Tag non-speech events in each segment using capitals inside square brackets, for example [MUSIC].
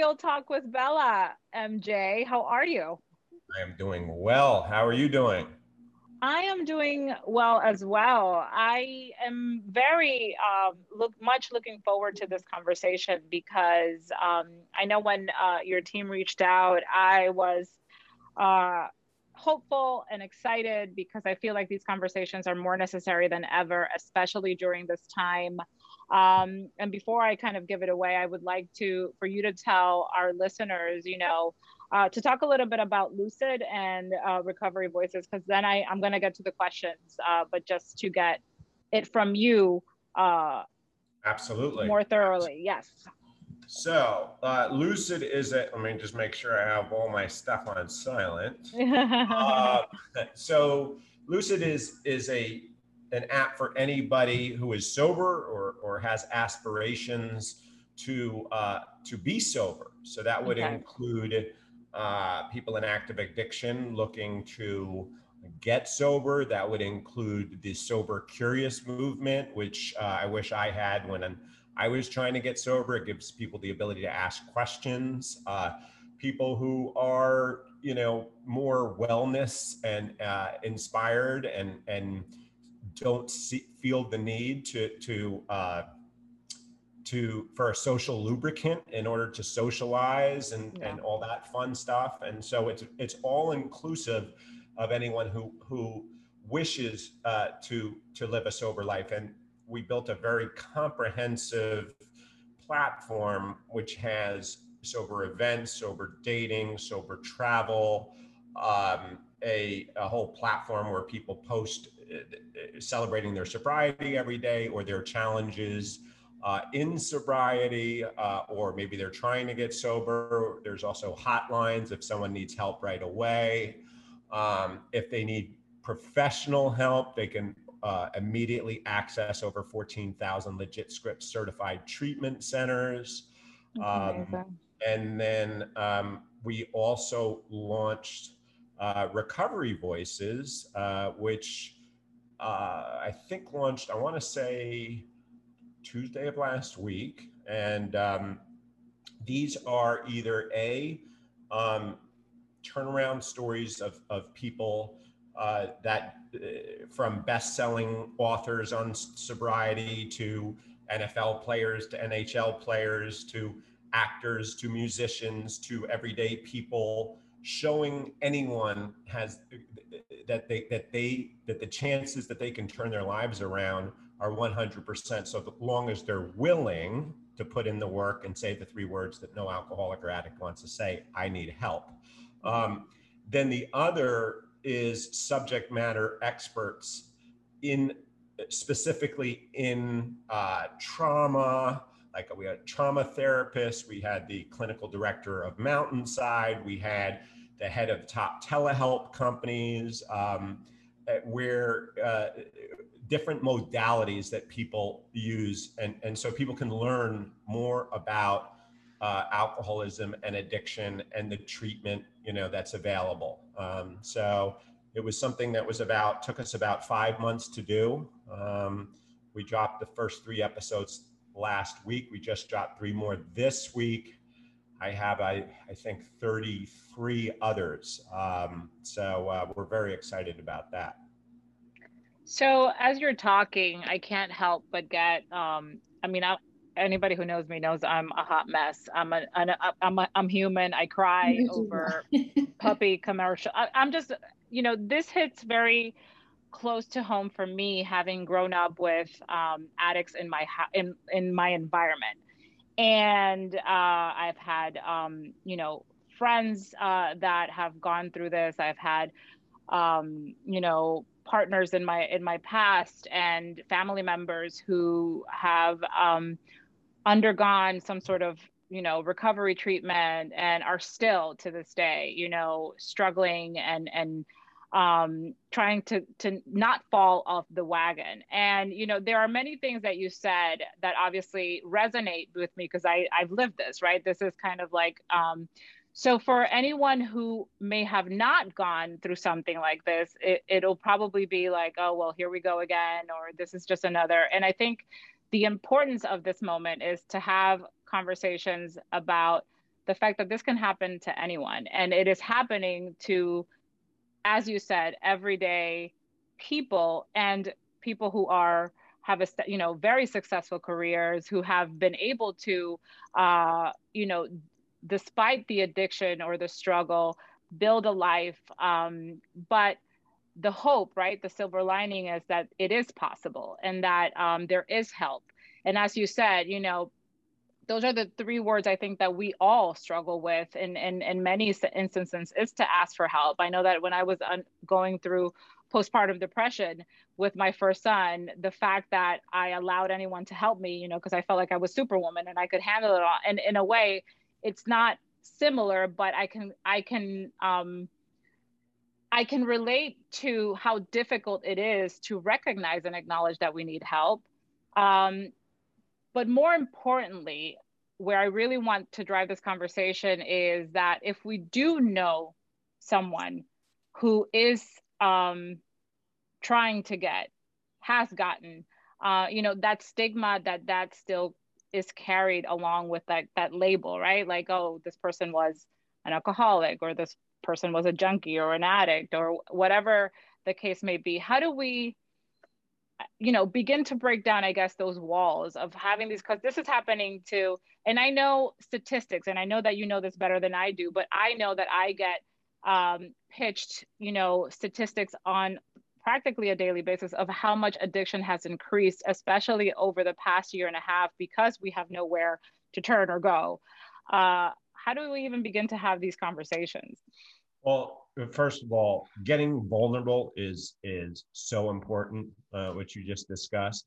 Real Talk with Bella, MJ. How are you? I am doing well. How are you doing? I am doing well as well. I am very um, look much looking forward to this conversation because um, I know when uh, your team reached out, I was uh, hopeful and excited because I feel like these conversations are more necessary than ever, especially during this time. Um, and before I kind of give it away, I would like to for you to tell our listeners, you know, uh, to talk a little bit about Lucid and uh, Recovery Voices, because then I, I'm going to get to the questions, uh, but just to get it from you. Uh, Absolutely. More thoroughly, yes. So, uh, Lucid is a, let me just make sure I have all my stuff on silent. uh, [LAUGHS] so, Lucid is, is a, an app for anybody who is sober or, or has aspirations to, uh, to be sober. So, that would okay. include uh, people in active addiction looking to get sober. That would include the sober curious movement, which uh, I wish I had when I'm I was trying to get sober. It gives people the ability to ask questions. Uh, people who are, you know, more wellness and uh, inspired and and don't see, feel the need to to uh, to for a social lubricant in order to socialize and yeah. and all that fun stuff. And so it's it's all inclusive of anyone who who wishes uh, to to live a sober life. And we built a very comprehensive platform which has sober events, sober dating, sober travel, um, a, a whole platform where people post celebrating their sobriety every day or their challenges uh, in sobriety, uh, or maybe they're trying to get sober. There's also hotlines if someone needs help right away. Um, if they need professional help, they can uh, immediately access over 14,000 LegitScript certified treatment centers. Um, and then um, we also launched uh, Recovery Voices, uh, which uh, I think launched, I want to say Tuesday of last week. And um, these are either A, um, turnaround stories of, of people uh, that uh, from best-selling authors on sobriety to NFL players to NHL players to actors to musicians to everyday people showing anyone has that they that they that the chances that they can turn their lives around are 100% so long as they're willing to put in the work and say the three words that no alcoholic or addict wants to say i need help um, then the other is subject matter experts in specifically in uh, trauma. Like we had trauma therapists, we had the clinical director of Mountainside, we had the head of top telehealth companies, um, where uh, different modalities that people use, and and so people can learn more about uh, alcoholism and addiction and the treatment you know that's available. Um, so it was something that was about took us about five months to do. Um, we dropped the first three episodes last week. We just dropped three more this week i have i, I think 33 others um, so uh, we're very excited about that so as you're talking i can't help but get um, i mean I, anybody who knows me knows I'm a hot mess. I'm a, I'm a, I'm, a, I'm human. I cry over [LAUGHS] puppy commercial. I, I'm just, you know, this hits very close to home for me, having grown up with um, addicts in my in in my environment, and uh, I've had, um, you know, friends uh, that have gone through this. I've had, um, you know, partners in my in my past and family members who have um, undergone some sort of you know recovery treatment and are still to this day you know struggling and and um, trying to to not fall off the wagon. And you know there are many things that you said that obviously resonate with me because i i've lived this right? This is kind of like um, so for anyone who may have not gone through something like this it, it'll probably be like oh well here we go again or this is just another. And i think the importance of this moment is to have conversations about the fact that this can happen to anyone. And it is happening to as you said everyday people and people who are have a you know very successful careers who have been able to uh, you know despite the addiction or the struggle build a life. Um, but the hope right the silver lining is that it is possible and that um, there is help. And as you said you know those are the three words I think that we all struggle with in, in, in many instances is to ask for help. I know that when I was un- going through postpartum depression with my first son, the fact that I allowed anyone to help me, you know, because I felt like I was superwoman and I could handle it all. And in a way, it's not similar, but I can, I can, um, I can relate to how difficult it is to recognize and acknowledge that we need help. Um, but more importantly, where I really want to drive this conversation is that if we do know someone who is um, trying to get, has gotten, uh, you know, that stigma that that still is carried along with that that label, right? Like, oh, this person was an alcoholic, or this person was a junkie, or an addict, or whatever the case may be. How do we you know begin to break down i guess those walls of having these because this is happening to and i know statistics and i know that you know this better than i do but i know that i get um, pitched you know statistics on practically a daily basis of how much addiction has increased especially over the past year and a half because we have nowhere to turn or go. Uh, how do we even begin to have these conversations? Well, first of all, getting vulnerable is is so important, uh, which you just discussed.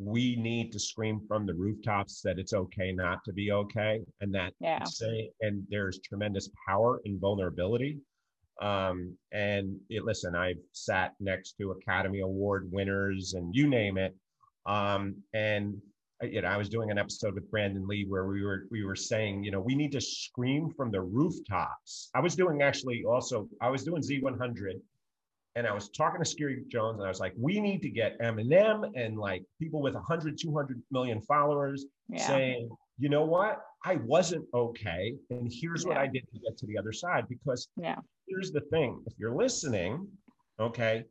We need to scream from the rooftops that it's okay not to be okay, and that yeah. say, and there's tremendous power in vulnerability. Um, and it, listen, I've sat next to Academy Award winners and you name it, um, and you know, I was doing an episode with Brandon Lee where we were we were saying, you know, we need to scream from the rooftops. I was doing actually also, I was doing Z100 and I was talking to Skeery Jones and I was like, we need to get Eminem and like people with 100, 200 million followers yeah. saying, you know what? I wasn't okay. And here's yeah. what I did to get to the other side. Because yeah. here's the thing if you're listening, okay,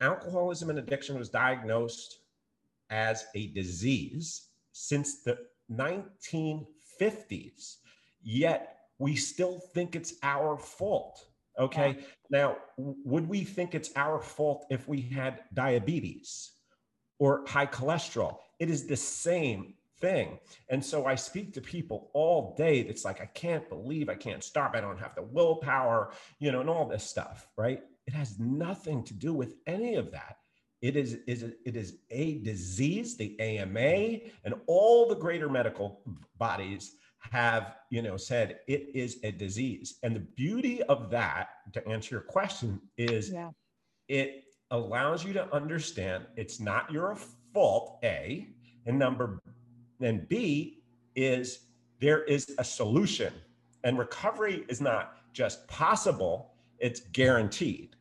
alcoholism and addiction was diagnosed as a disease since the 1950s, yet we still think it's our fault. Okay. Yeah. Now, would we think it's our fault if we had diabetes or high cholesterol? It is the same thing. And so I speak to people all day that's like, I can't believe I can't stop. I don't have the willpower, you know, and all this stuff, right? It has nothing to do with any of that. It is, is it is a disease. The AMA and all the greater medical bodies have you know said it is a disease. And the beauty of that, to answer your question, is yeah. it allows you to understand it's not your fault. A and number, and B is there is a solution, and recovery is not just possible; it's guaranteed.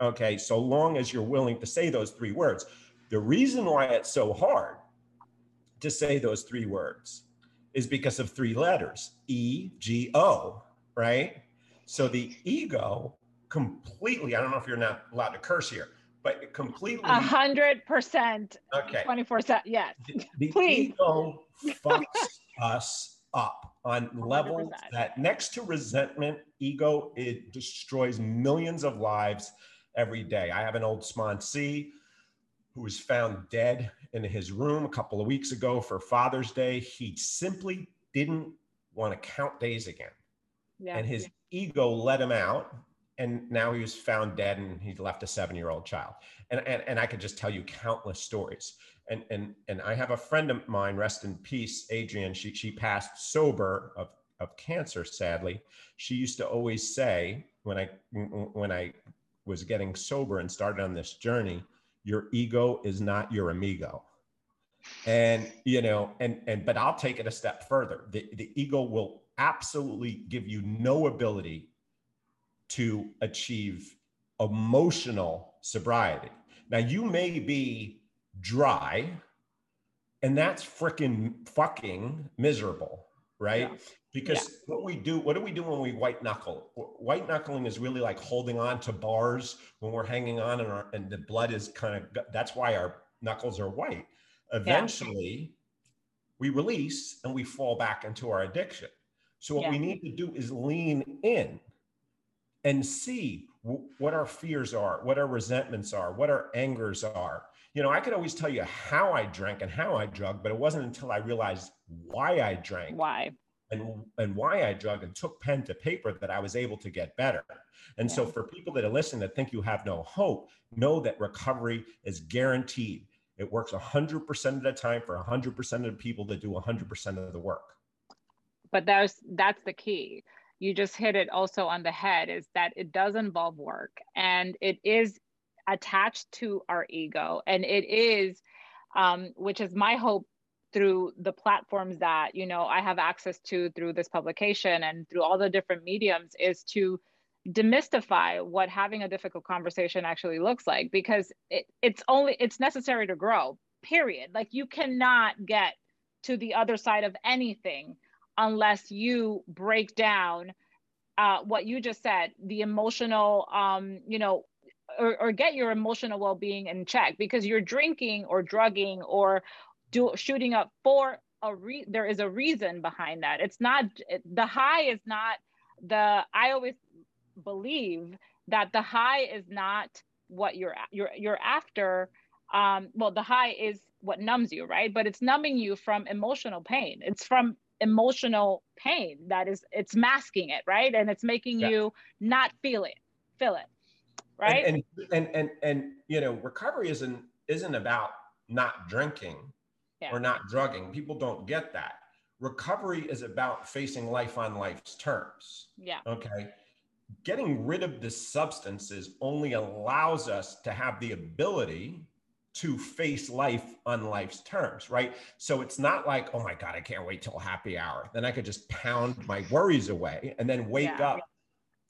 Okay, so long as you're willing to say those three words. The reason why it's so hard to say those three words is because of three letters E G O, right? So the ego completely, I don't know if you're not allowed to curse here, but completely. A hundred percent. Okay. 24 7. Yes. The, the Please. ego fucks us up on levels 100%. that next to resentment, ego, it destroys millions of lives every day. I have an old sponsee who was found dead in his room a couple of weeks ago for Father's Day. He simply didn't want to count days again. Yeah. And his ego let him out. And now he was found dead and he left a seven year old child. And, and, and I could just tell you countless stories. And, and, and I have a friend of mine, rest in peace, Adrian. She, she passed sober of, of cancer, sadly. She used to always say, when I, when I was getting sober and started on this journey, your ego is not your amigo. And you know, and and but I'll take it a step further. The the ego will absolutely give you no ability to achieve emotional sobriety. Now you may be dry and that's freaking fucking miserable. Right? Yeah. Because yeah. what we do, what do we do when we white knuckle? White knuckling is really like holding on to bars when we're hanging on and, our, and the blood is kind of, that's why our knuckles are white. Eventually, yeah. we release and we fall back into our addiction. So what we need to do is lean in and see w- what our fears are, what our resentments are, what our angers are. You know, I could always tell you how I drank and how I drug, but it wasn't until I realized why I drank. Why? and, and why I drug and took pen to paper that I was able to get better. And yeah. so for people that are listening that think you have no hope, know that recovery is guaranteed. It works 100% of the time for 100% of the people that do 100% of the work. But that's that's the key. You just hit it also on the head is that it does involve work and it is attached to our ego and it is um, which is my hope through the platforms that you know i have access to through this publication and through all the different mediums is to demystify what having a difficult conversation actually looks like because it, it's only it's necessary to grow period. Like you cannot get to the other side of anything unless you break down uh, what you just said the emotional um, you know or, or get your emotional well-being in check because you're drinking or drugging or do, shooting up for a re- there is a reason behind that. It's not the high is not the i always believe that the high is not what you're you're you're after. Um well the high is what numbs you right? But it's numbing you from emotional pain. It's from emotional pain that is it's masking it right? And it's making yeah. you not feel it feel it right? and, and and and and you know recovery isn't isn't about not drinking yeah. or not drugging. People don't get that. Recovery is about facing life on life's terms. Yeah. Okay. Getting rid of the substances only allows us to have the ability to face life on life's terms, right? So it's not like, oh my God, I can't wait till happy hour. Then I could just pound my worries away and then wake yeah. up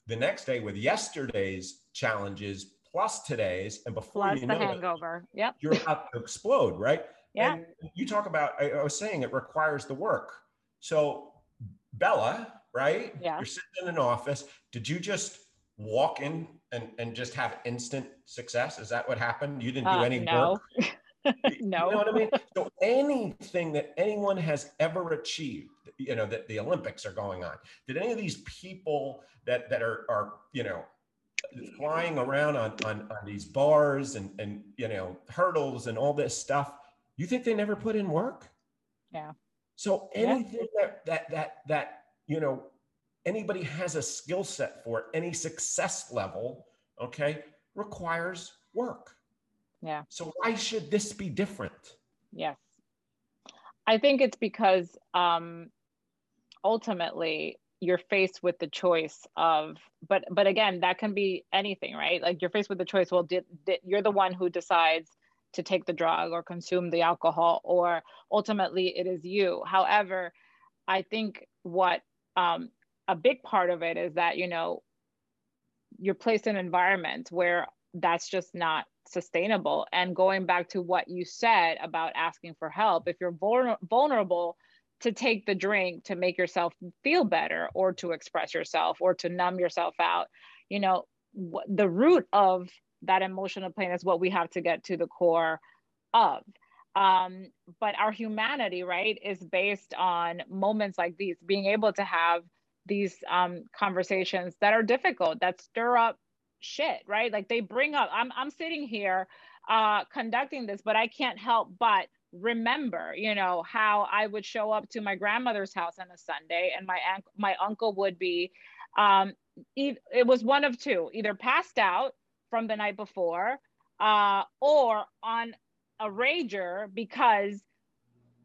the next day with yesterday's challenges plus today's and before plus you know the hangover. It, yep. You're about to explode, right? Yeah. And you talk about, I, I was saying it requires the work. So, Bella, right? Yeah. You're sitting in an office. Did you just walk in and, and just have instant success? Is that what happened? You didn't do uh, any no. work? [LAUGHS] no. You know what I mean? So anything that anyone has ever achieved, you know, that the Olympics are going on, did any of these people that that are are, you know, flying around on on, on these bars and and you know hurdles and all this stuff, you think they never put in work? Yeah. So anything yeah. that that that that you know anybody has a skill set for any success level, okay, requires work. Yeah. So why should this be different? Yes. I think it's because um ultimately you're faced with the choice of but but again that can be anything right like you're faced with the choice well did, did you're the one who decides to take the drug or consume the alcohol, or ultimately it is you. However, I think what um, a big part of it is that, you know, you're placed in environments where that's just not sustainable. And going back to what you said about asking for help, if you're vulner- vulnerable, to take the drink to make yourself feel better or to express yourself or to numb yourself out you know the root of that emotional pain is what we have to get to the core of. Um, but our humanity, right, is based on moments like these, being able to have these um, conversations that are difficult, that stir up shit, right? Like they bring up, I'm, I'm sitting here uh, conducting this, but I can't help but remember, you know, how I would show up to my grandmother's house on a Sunday and my, my uncle would be, um, it was one of two, either passed out from the night before uh, or on a rager because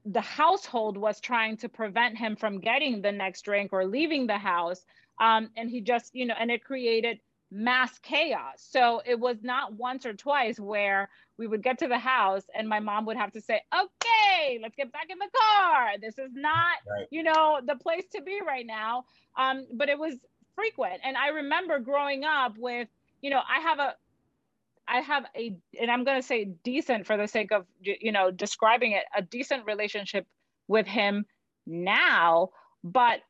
the household was trying to prevent him from getting the next drink or leaving the house. Um, and he just you know and it created mass chaos. So it was not once or twice where we would get to the house and my mom would have to say okay let's get back in the car. This is not right. you know the place to be right now. Um, but it was frequent. And i remember growing up with you know, I have a I have a, and I'm going to say decent for the sake of, you know, describing it, a decent relationship with him now. but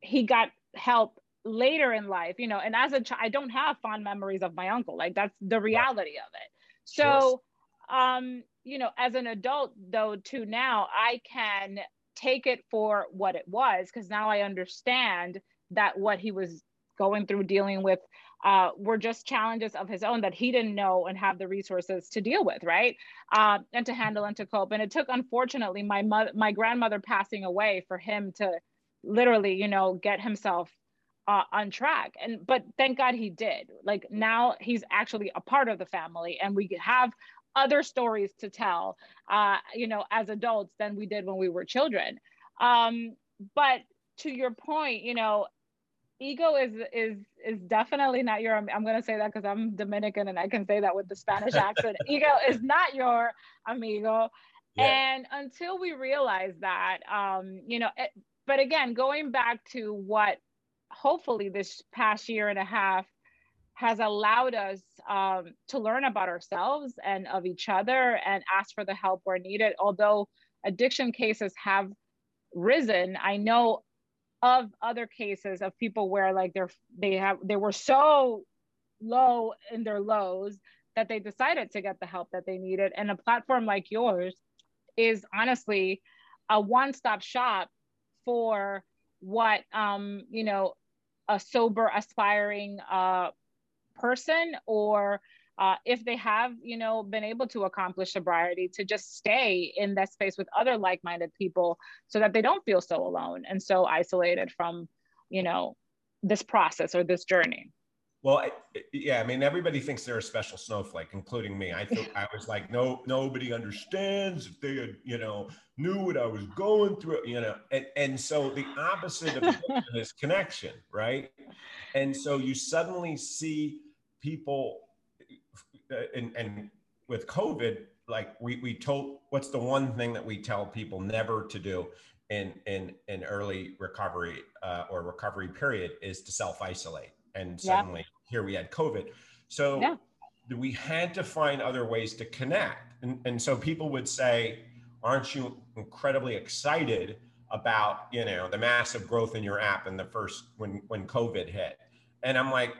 he got help later in life, you know, and as a child, I don't have fond memories of my uncle. Like that's the reality of it. So, um, you know, as an adult though, too, now I can take it for what it was because now I understand that what he was going through dealing with uh, were just challenges of his own that he didn't know and have the resources to deal with, right? Uh, and to handle and to cope. And it took, unfortunately, my mother, my grandmother passing away for him to literally, you know, get himself uh, on track. And but thank God he did. Like now he's actually a part of the family, and we have other stories to tell, uh, you know, as adults than we did when we were children. Um, but to your point, you know, ego is is is definitely not your i'm going to say that because i'm dominican and i can say that with the spanish accent [LAUGHS] ego is not your amigo yeah. and until we realize that um you know it, but again going back to what hopefully this past year and a half has allowed us um, to learn about ourselves and of each other and ask for the help where needed although addiction cases have risen i know of other cases of people where like they're they have they were so low in their lows that they decided to get the help that they needed. And a platform like yours is honestly a one-stop shop for what um you know a sober aspiring uh person or uh, if they have you know been able to accomplish sobriety to just stay in that space with other like-minded people so that they don't feel so alone and so isolated from you know this process or this journey. Well I, yeah i mean everybody thinks they're a special snowflake including me. I thought i was like no nobody understands if they had you know knew what i was going through you know and, and so the opposite of [LAUGHS] is connection right? And so you suddenly see people and, and with COVID, like we, we told, what's the one thing that we tell people never to do in, in, in early recovery uh, or recovery period is to self isolate. And suddenly yeah. here we had COVID. So yeah. we had to find other ways to connect. And, and so people would say, aren't you incredibly excited about, you know, the massive growth in your app in the first, when, when COVID hit? And I'm like,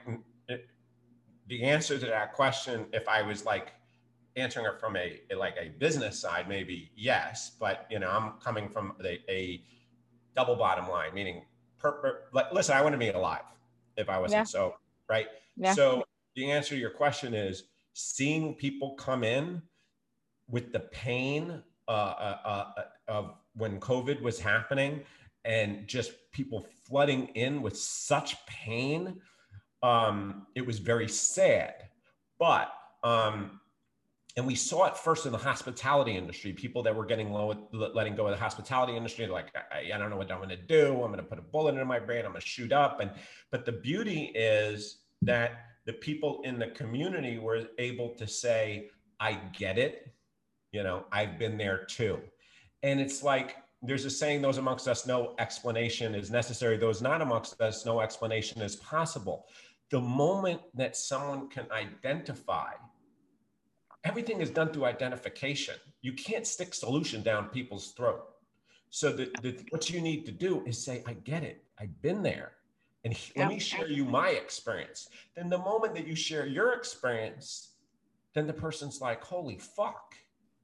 the answer to that question, if I was like answering it from a, a like a business side, maybe yes, but you know, I'm coming from a, a double bottom line, meaning, per, per, like, listen, I want to be alive if I wasn't yeah. so right. Yeah. So the answer to your question is seeing people come in with the pain uh, uh, uh, of when COVID was happening and just people flooding in with such pain um, it was very sad. But, um, and we saw it first in the hospitality industry, people that were getting low, letting go of the hospitality industry. Like, I, I don't know what I'm going to do. I'm going to put a bullet in my brain. I'm going to shoot up. And, but the beauty is that the people in the community were able to say, I get it. You know, I've been there too. And it's like, there's a saying, those amongst us, no explanation is necessary. Those not amongst us, no explanation is possible the moment that someone can identify, everything is done through identification. You can't stick solution down people's throat. So the, the, what you need to do is say, I get it. I've been there. And he, let me share you my experience. Then the moment that you share your experience, then the person's like, holy fuck.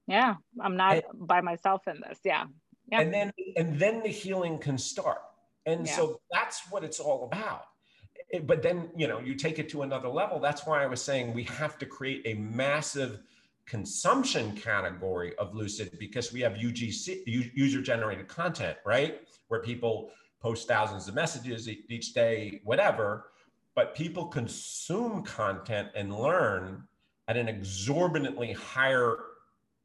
Yeah, I'm not and, by myself in this. Yeah. yeah. And then and then the healing can start. And yeah. so that's what it's all about Eh, but then you know you take it to another level. That's why i was saying we have to create a massive consumption category of lucid because we have ugc user generated content right? Where people post thousands of messages each day whatever. But people consume content and learn at an exorbitantly higher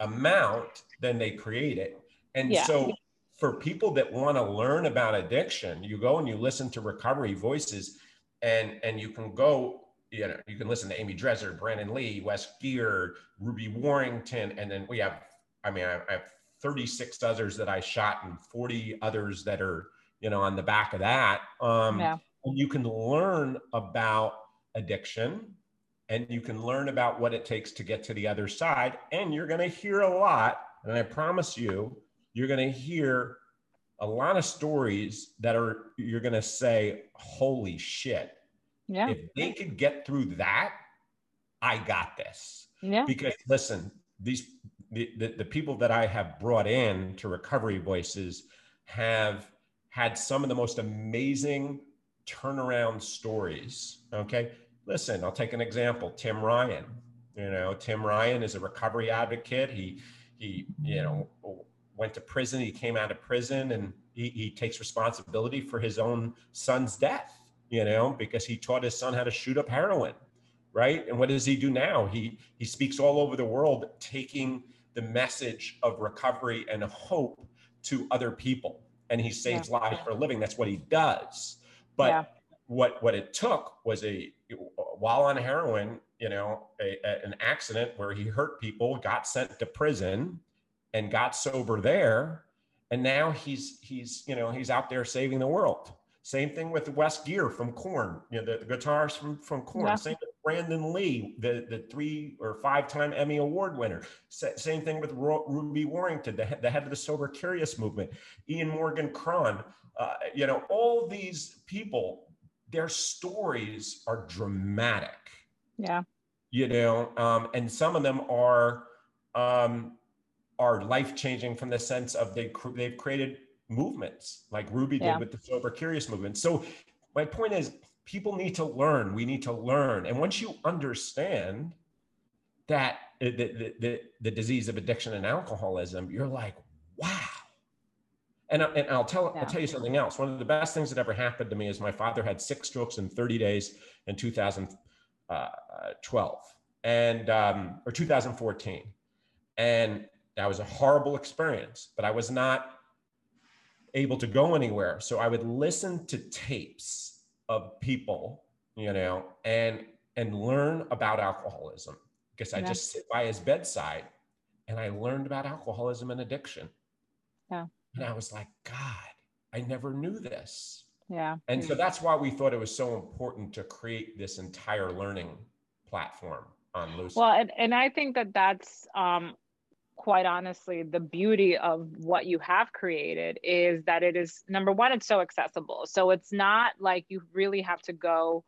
amount than they create it and yeah. so for people that want to learn about addiction you go and you listen to recovery voices and and you can go you know you can listen to amy dresser brandon lee wes geer ruby warrington and then we have i mean i, I have 36 others that i shot and 40 others that are you know on the back of that um yeah. and you can learn about addiction and you can learn about what it takes to get to the other side and you're going to hear a lot and i promise you you're going to hear a lot of stories that are you're going to say holy shit. Yeah. If they could get through that i got this. Yeah. Because listen these the, the, the people that i have brought in to recovery voices have had some of the most amazing turnaround stories okay? Listen i'll take an example tim ryan. You know tim ryan is a recovery advocate. He he you know went to prison. He came out of prison and he, he takes responsibility for his own son's death, you know, because he taught his son how to shoot up heroin, right? And what does he do now? He he speaks all over the world, taking the message of recovery and hope to other people, and he saves yeah. lives for a living. That's what he does. But yeah. what what it took was a while on heroin, you know, a, a, an accident where he hurt people, got sent to prison, and got sober there and now he's he's you know he's out there saving the world. Same thing with wes geer from Korn you know the, the guitarist from from Korn. Yeah. same with brandon lee the the three or five time emmy award winner. Same thing with Ro- ruby warrington the, the head of the sober curious movement. Ian morgan cron uh, you know all these people their stories are dramatic. Yeah. You know um, and some of them are um, are life changing from the sense of they they've created movements like Ruby yeah. did with the sober curious movement. So my point is people need to learn. We need to learn. And once you understand that uh, the, the, the, the disease of addiction and alcoholism, you're like, wow. And, uh, and I'll tell yeah. I'll tell you something else. One of the best things that ever happened to me is my father had six strokes in 30 days in 2012 uh, and um, or 2014, and that was a horrible experience, but I was not able to go anywhere. So I would listen to tapes of people, you know, and and learn about alcoholism because I just sit by his bedside and I learned about alcoholism and addiction. Yeah. And I was like, God, I never knew this. Yeah. And so that's why we thought it was so important to create this entire learning platform on Lucid. Well, and, and I think that that's um, quite honestly, the beauty of what you have created is that it is number one, it's so accessible. So it's not like you really have to go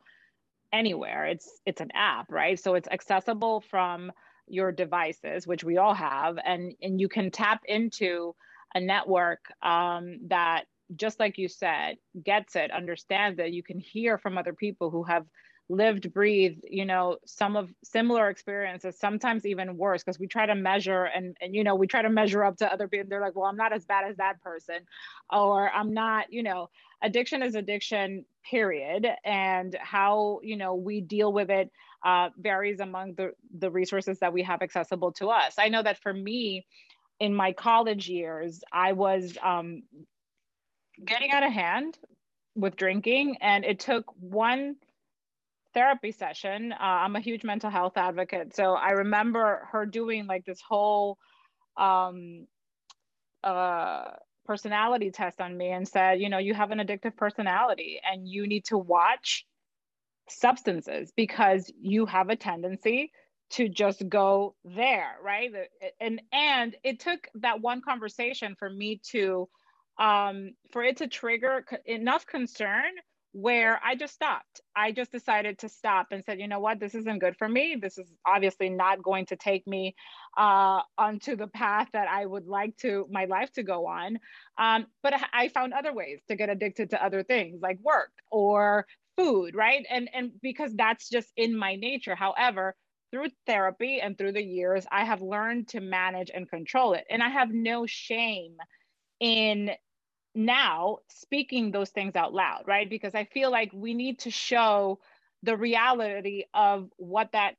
anywhere. It's it's an app, right? So it's accessible from your devices, which we all have, and and you can tap into a network um, that, just like you said, gets it, understands that you can hear from other people who have lived breathed you know some of similar experiences sometimes even worse because we try to measure and and you know we try to measure up to other people. They're like well i'm not as bad as that person or i'm not you know addiction is addiction period. And how you know we deal with it uh, varies among the the resources that we have accessible to us. I know that for me in my college years i was um, getting out of hand with drinking and it took one therapy session. Uh, I'm a huge mental health advocate. So I remember her doing like this whole um, uh, personality test on me and said, you know, you have an addictive personality and you need to watch substances because you have a tendency to just go there right and and it took that one conversation for me to um for it to trigger enough concern where I just stopped. I just decided to stop and said, you know what, this isn't good for me. This is obviously not going to take me uh, onto the path that I would like to my life to go on. Um, but I found other ways to get addicted to other things like work or food, right? And and because that's just in my nature. However, through therapy and through the years, I have learned to manage and control it, and I have no shame in now speaking those things out loud, right? Because I feel like we need to show the reality of what that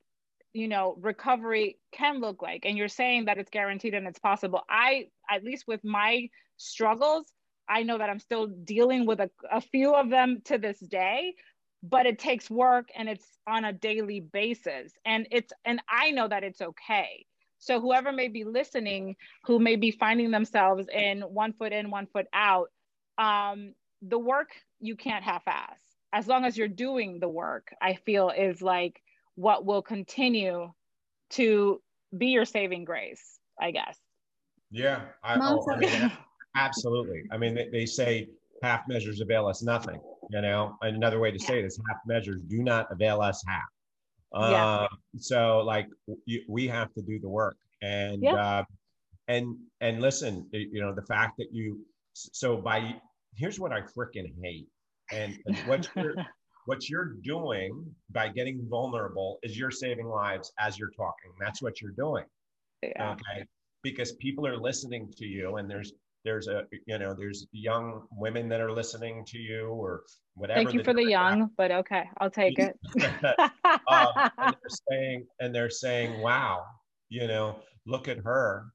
you know recovery can look like. And you're saying that it's guaranteed and it's possible. I at least with my struggles i know that i'm still dealing with a, a few of them to this day but it takes work and it's on a daily basis. And it's and i know that it's okay so whoever may be listening, who may be finding themselves in one foot in, one foot out, um, the work you can't half-ass. As long as you're doing the work, I feel is like what will continue to be your saving grace, I guess. Yeah, I, oh, I mean, [LAUGHS] absolutely. I mean, they, they say half measures avail us nothing. You know, another way to say it is half measures do not avail us half. Yeah. Uh, so like you, we have to do the work and yeah. uh, and and listen, you know, the fact that you so by here's what I freaking hate, and, and what you're [LAUGHS] what you're doing by getting vulnerable is you're saving lives as you're talking. That's what you're doing. Yeah. Okay. Because people are listening to you, and there's there's a you know there's young women that are listening to you or whatever. Thank you for the young, but okay, I'll take it. [LAUGHS] um, and [LAUGHS] they're saying and they're saying, wow, you know, look at her,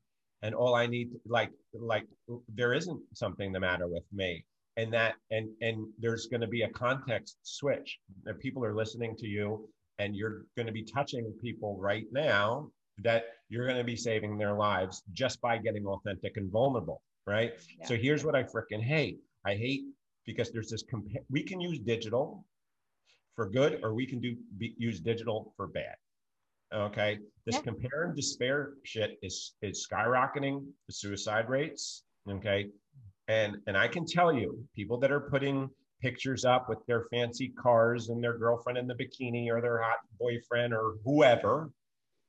and all I need like like there isn't something the matter with me. And that and and there's going to be a context switch that people are listening to you and you're going to be touching people right now that you're going to be saving their lives just by getting authentic and vulnerable right? Yeah. So here's what I freaking hate. I hate because there's this compa- we can use digital for good or we can do be, use digital for bad. Okay, this yeah. compare and despair shit is is skyrocketing the suicide rates. Okay, and and I can tell you, people that are putting pictures up with their fancy cars and their girlfriend in the bikini or their hot boyfriend or whoever,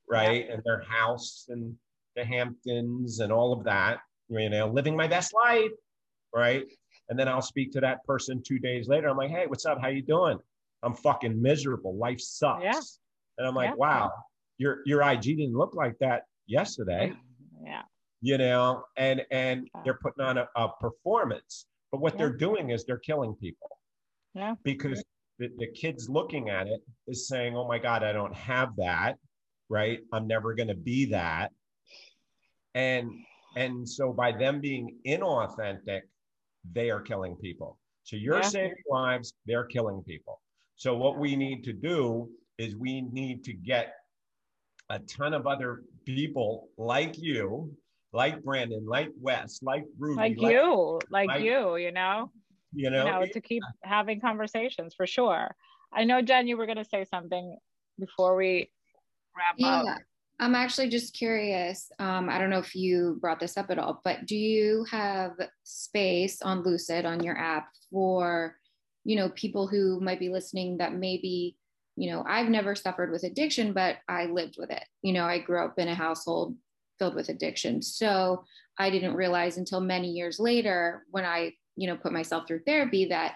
right, yeah. and their house and the Hamptons and all of that you know, living my best life, right? And then I'll speak to that person two days later. I'm like, hey, what's up? How you doing? I'm fucking miserable. Life sucks. Yeah. And I'm like, yeah. wow, your your IG didn't look like that yesterday. Yeah. You know, and and they're putting on a, a performance. But what yeah. they're doing is they're killing people. Yeah. Because the, the kids looking at it is saying, oh my God, I don't have that. Right. I'm never going to be that. And and so by them being inauthentic, they are killing people. So you're yeah. saving lives, they're killing people. So what we need to do is we need to get a ton of other people like you, like Brandon, like Wes, like Ruby, like, like you, like, like, you, you know, you know, you know, to keep having conversations for sure. I know, Jen, you were going to say something before we wrap yeah. up. I'm actually just curious. Um, I don't know if you brought this up at all, but do you have space on Lucid on your app for, you know, people who might be listening that maybe, you know, I've never suffered with addiction, but I lived with it. You know, I grew up in a household filled with addiction. So I didn't realize until many years later when I, you know, put myself through therapy that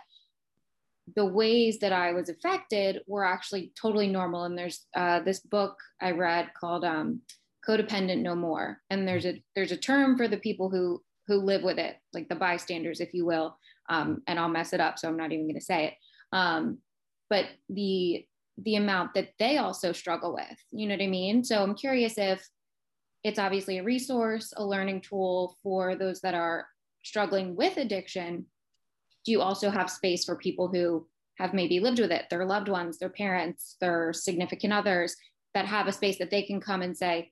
the ways that I was affected were actually totally normal. And there's uh, this book I read called um, "Codependent No More," and there's a there's a term for the people who who live with it, like the bystanders, if you will. Um, and I'll mess it up, so I'm not even going to say it. Um, but the the amount that they also struggle with, you know what I mean? So I'm curious if it's obviously a resource, a learning tool for those that are struggling with addiction do you also have space for people who have maybe lived with it, their loved ones, their parents, their significant others that have a space that they can come and say,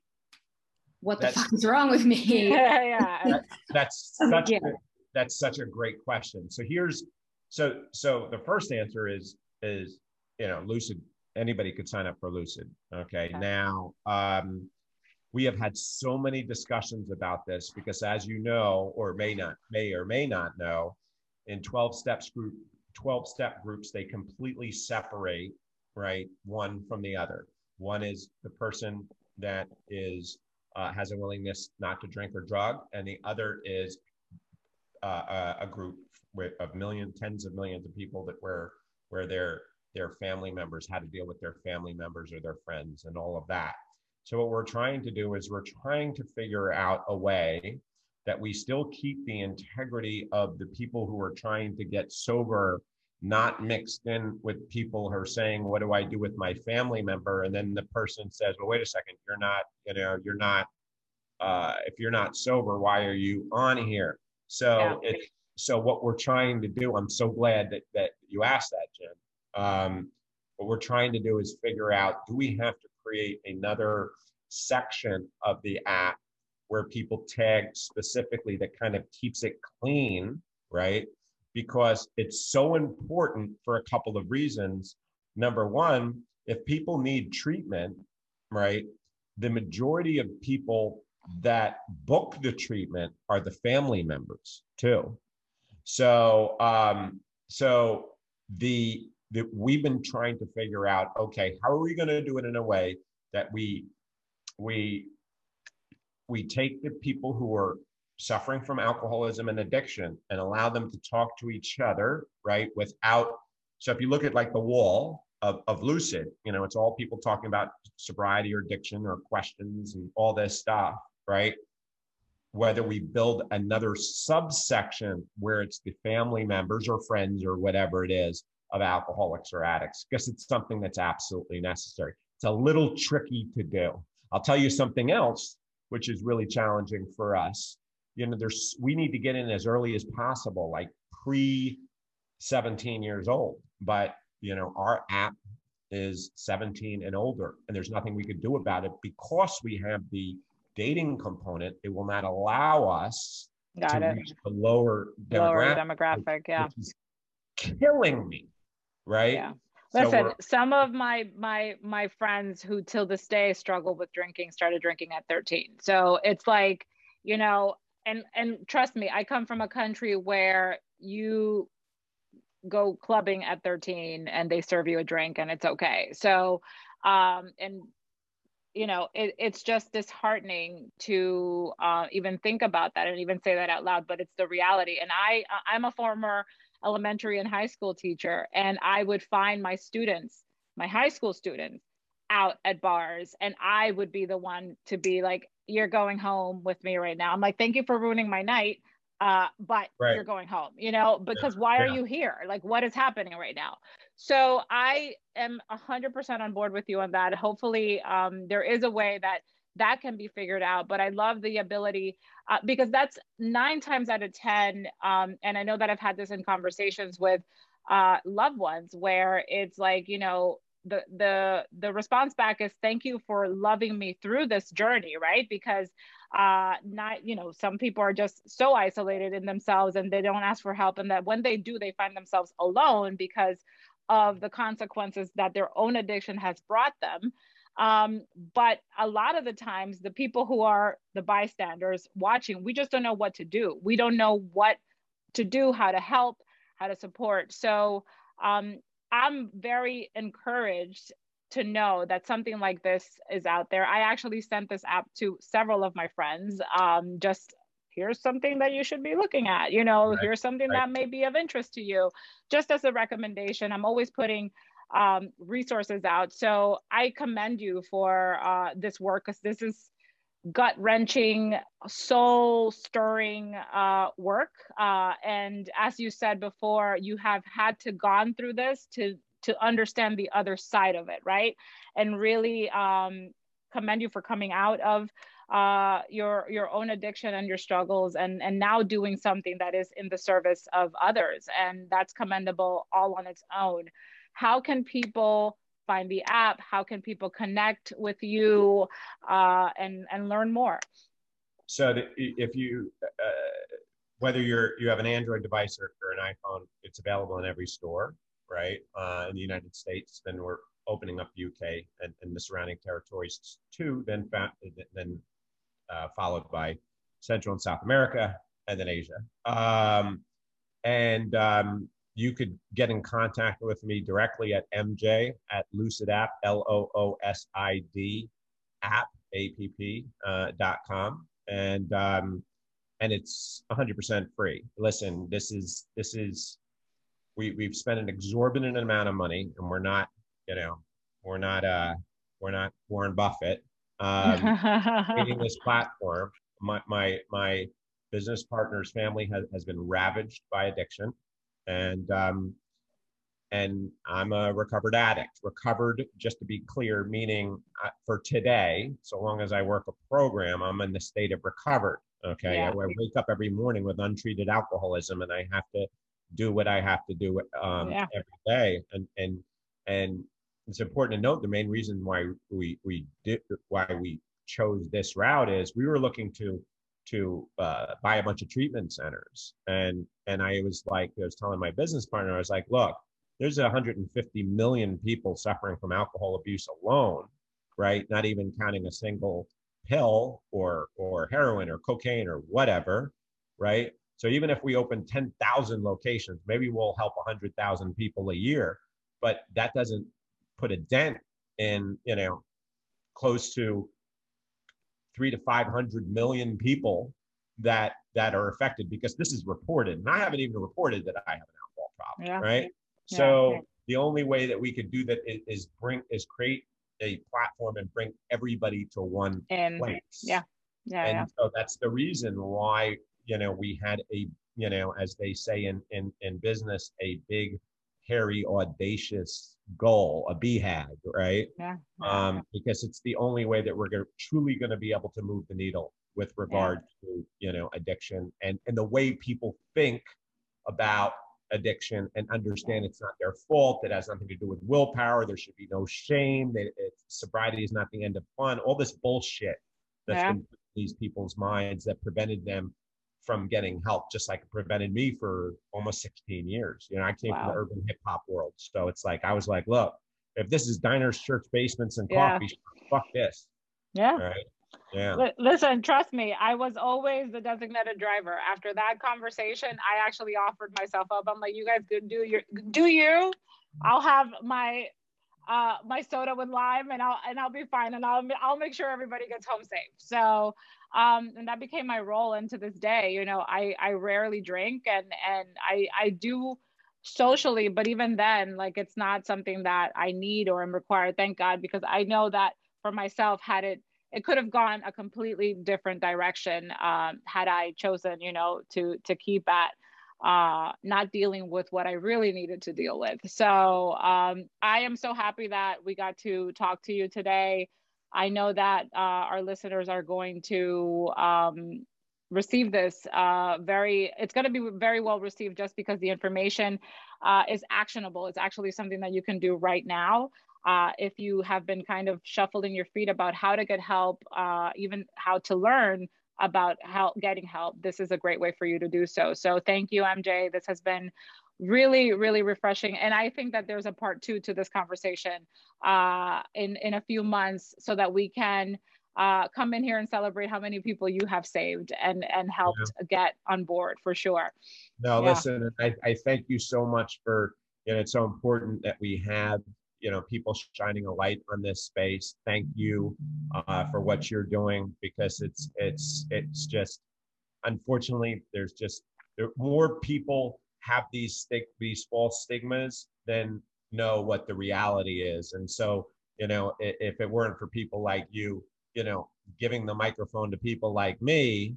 what that's, the fuck is wrong with me? [LAUGHS] Yeah, [LAUGHS] yeah. That, that's such yeah. a, that's such a great question. So here's so so the first answer is is you know lucid anybody could sign up for lucid okay, okay. now um we have had so many discussions about this because as you know or may not may or may not know in 12 steps group 12 step groups they completely separate right one from the other. One is the person that is uh, has a willingness not to drink or drug and the other is uh, a, group with, of million tens of millions of people that where where their their family members had to deal with their family members or their friends and all of that. So what we're trying to do is we're trying to figure out a way that we still keep the integrity of the people who are trying to get sober not mixed in with people who are saying what do i do with my family member? And then the person says well wait a second you're not you know you're not uh, if you're not sober why are you on here? So yeah. it's so what we're trying to do i'm so glad that that you asked that jim um, what we're trying to do is figure out do we have to create another section of the app where people tag specifically that kind of keeps it clean, right? Because it's so important for a couple of reasons. Number one, if people need treatment, right, the majority of people that book the treatment are the family members too. So, um, so the, the we've been trying to figure out, okay, how are we going to do it in a way that we we we take the people who are suffering from alcoholism and addiction and allow them to talk to each other, right? Without so if you look at like the wall of, of Loosid, you know, it's all people talking about sobriety or addiction or questions and all this stuff, right? Whether we build another subsection where it's the family members or friends or whatever it is of alcoholics or addicts, because it's something that's absolutely necessary. It's a little tricky to do. I'll tell you something else, which is really challenging for us. You know, there's we need to get in as early as possible, like pre 17 years old. But you know, our app is 17 and older, and there's nothing we could do about it because we have the dating component. It will not allow us Got to it. reach the lower demographic. Lower demographic, yeah. killing me, right? Yeah. So Listen, we're- some of my my my friends who till this day struggle with drinking started drinking at 13. So it's like, you know, and and trust me, I come from a country where you go clubbing at 13 and they serve you a drink and it's okay. So um and you know it, it's just disheartening to uh, even think about that and even say that out loud but it's the reality and i i'm a former elementary and high school teacher and i would find my students my high school students out at bars and i would be the one to be like you're going home with me right now. I'm like thank you for ruining my night uh, but Right. you're going home you know? Because why are yeah. you here? Like what is happening right now? So i am 100% on board with you on that. Hopefully um, there is a way that that can be figured out but i love the ability uh, because that's nine times out of ten um, and i know that i've had this in conversations with uh, loved ones where it's like you know the the the response back is thank you for loving me through this journey right? Because uh not you know some people are just so isolated in themselves and they don't ask for help and that when they do they find themselves alone because of the consequences that their own addiction has brought them um, but a lot of the times the people who are the bystanders watching we just don't know what to do. We don't know what to do how to help how to support. So um, i'm very encouraged to know that something like this is out there. I actually sent this app to several of my friends. Um, just here's something that you should be looking at. You know Right, here's something right. that may be of interest to you. Just as a recommendation i'm always putting um, resources out so i commend you for uh, this work because this is gut wrenching, soul stirring uh, work. Uh, and as you said before, you have had to gone through this to to understand the other side of it, right? And really um, commend you for coming out of uh, your your own addiction and your struggles, and and now doing something that is in the service of others, and that's commendable all on its own. How can people find the app? How can people connect with you uh, and and learn more? So if you, uh, whether you're you have an Android device or, or an iPhone, it's available in every store, right? Uh, in the United States, then we're opening up UK and, and the surrounding territories too. Then then uh, followed by Central and South America, and then Asia. Um, and um, you could get in contact with me directly at MJ at Loosid App, L O O S I D app, A P P, uh, dot com. And, um, and it's 100% free. Listen, this is, this is, we, we've spent an exorbitant amount of money and we're not, you know, we're not, uh, we're not Warren Buffett. Um, [LAUGHS] creating this platform. My my my business partner's family has, has been ravaged by addiction, and um, and I'm a recovered addict. Recovered, just to be clear, meaning uh, for today, so long as I work a program, I'm in the state of recovered. Okay, Yeah. I, I wake up every morning with untreated alcoholism, and I have to do what I have to do um, Yeah. every day, and and and it's important to note the main reason why we we did why we chose this route is we were looking to to uh, buy a bunch of treatment centers. And and i was like i was telling my business partner i was like look there's 150 million people suffering from alcohol abuse alone right? Not even counting a single pill or or heroin or cocaine or whatever, right? So even if we open 10,000 locations, maybe we'll help 100,000 people a year, but that doesn't put a dent in, you know, close to 3 to 500 million people that that are affected because this is reported. And I haven't even reported that I have an alcohol problem, yeah. right? Yeah. So the only way that we could do that is, is bring is create a platform and bring everybody to one and, place. Yeah. Yeah. And yeah. so that's the reason why you know, we had a, you know, as they say in in in business, a big, hairy, audacious goal, a BHAG, right? Yeah. Um, because it's the only way that we're gonna, truly going to be able to move the needle with regard yeah. to you know addiction and and the way people think about addiction and understand it's not their fault. It has nothing to do with willpower. There should be no shame. That sobriety is not the end of fun. All this bullshit that's yeah. in these people's minds that prevented them from getting help, just like it prevented me for almost 16 years. You know, I came wow. from the urban hip hop world. So it's like, I was like, look, if this is diners, church basements, and yeah. coffee, fuck this. Yeah. Right. Yeah. L- listen, trust me, I was always the designated driver. After that conversation, I actually offered myself up. I'm like, you guys do your, do you? I'll have my uh, my soda with lime and I'll and I'll be fine and I'll I'll make sure everybody gets home safe. So um, and that became my role and to this day you know i i rarely drink and and i i do socially but even then like it's not something that i need or am required thank god because i know that for myself had it it could have gone a completely different direction um, had i chosen you know to to keep at uh, not dealing with what I really needed to deal with. So um, I am so happy that we got to talk to you today. I know that uh, our listeners are going to um, receive this uh, very, it's going to be very well received just because the information uh, is actionable. It's actually something that you can do right now. Uh, if you have been kind of shuffling your feet about how to get help, uh, even how to learn about help, getting help, this is a great way for you to do so. So thank you, MJ. This has been really really refreshing and i think that there's a part two to this conversation uh, in in a few months so that we can uh, come in here and celebrate how many people you have saved and and helped yeah. get on board for sure no yeah. listen I, I thank you so much for you know it's so important that we have you know people shining a light on this space thank you uh, for what you're doing because it's it's it's just unfortunately there's just there more people have these stick these false stigmas then know what the reality is. And so you know if, it weren't for people like you you know giving the microphone to people like me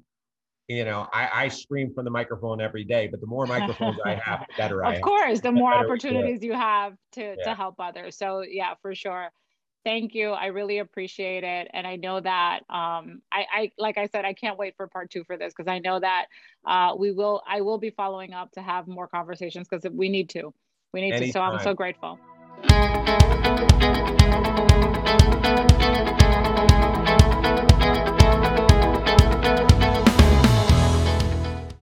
you know I, I scream from the microphone every day but the more microphones i have the better [LAUGHS] of i of course the, the more opportunities you have to yeah. to help others. So yeah for sure thank you. I really appreciate it. And I know that um, I, I, like I said, I can't wait for part two for this because I know that uh, we will, I will be following up to have more conversations because we need to. We need Anytime. to. So I'm so grateful.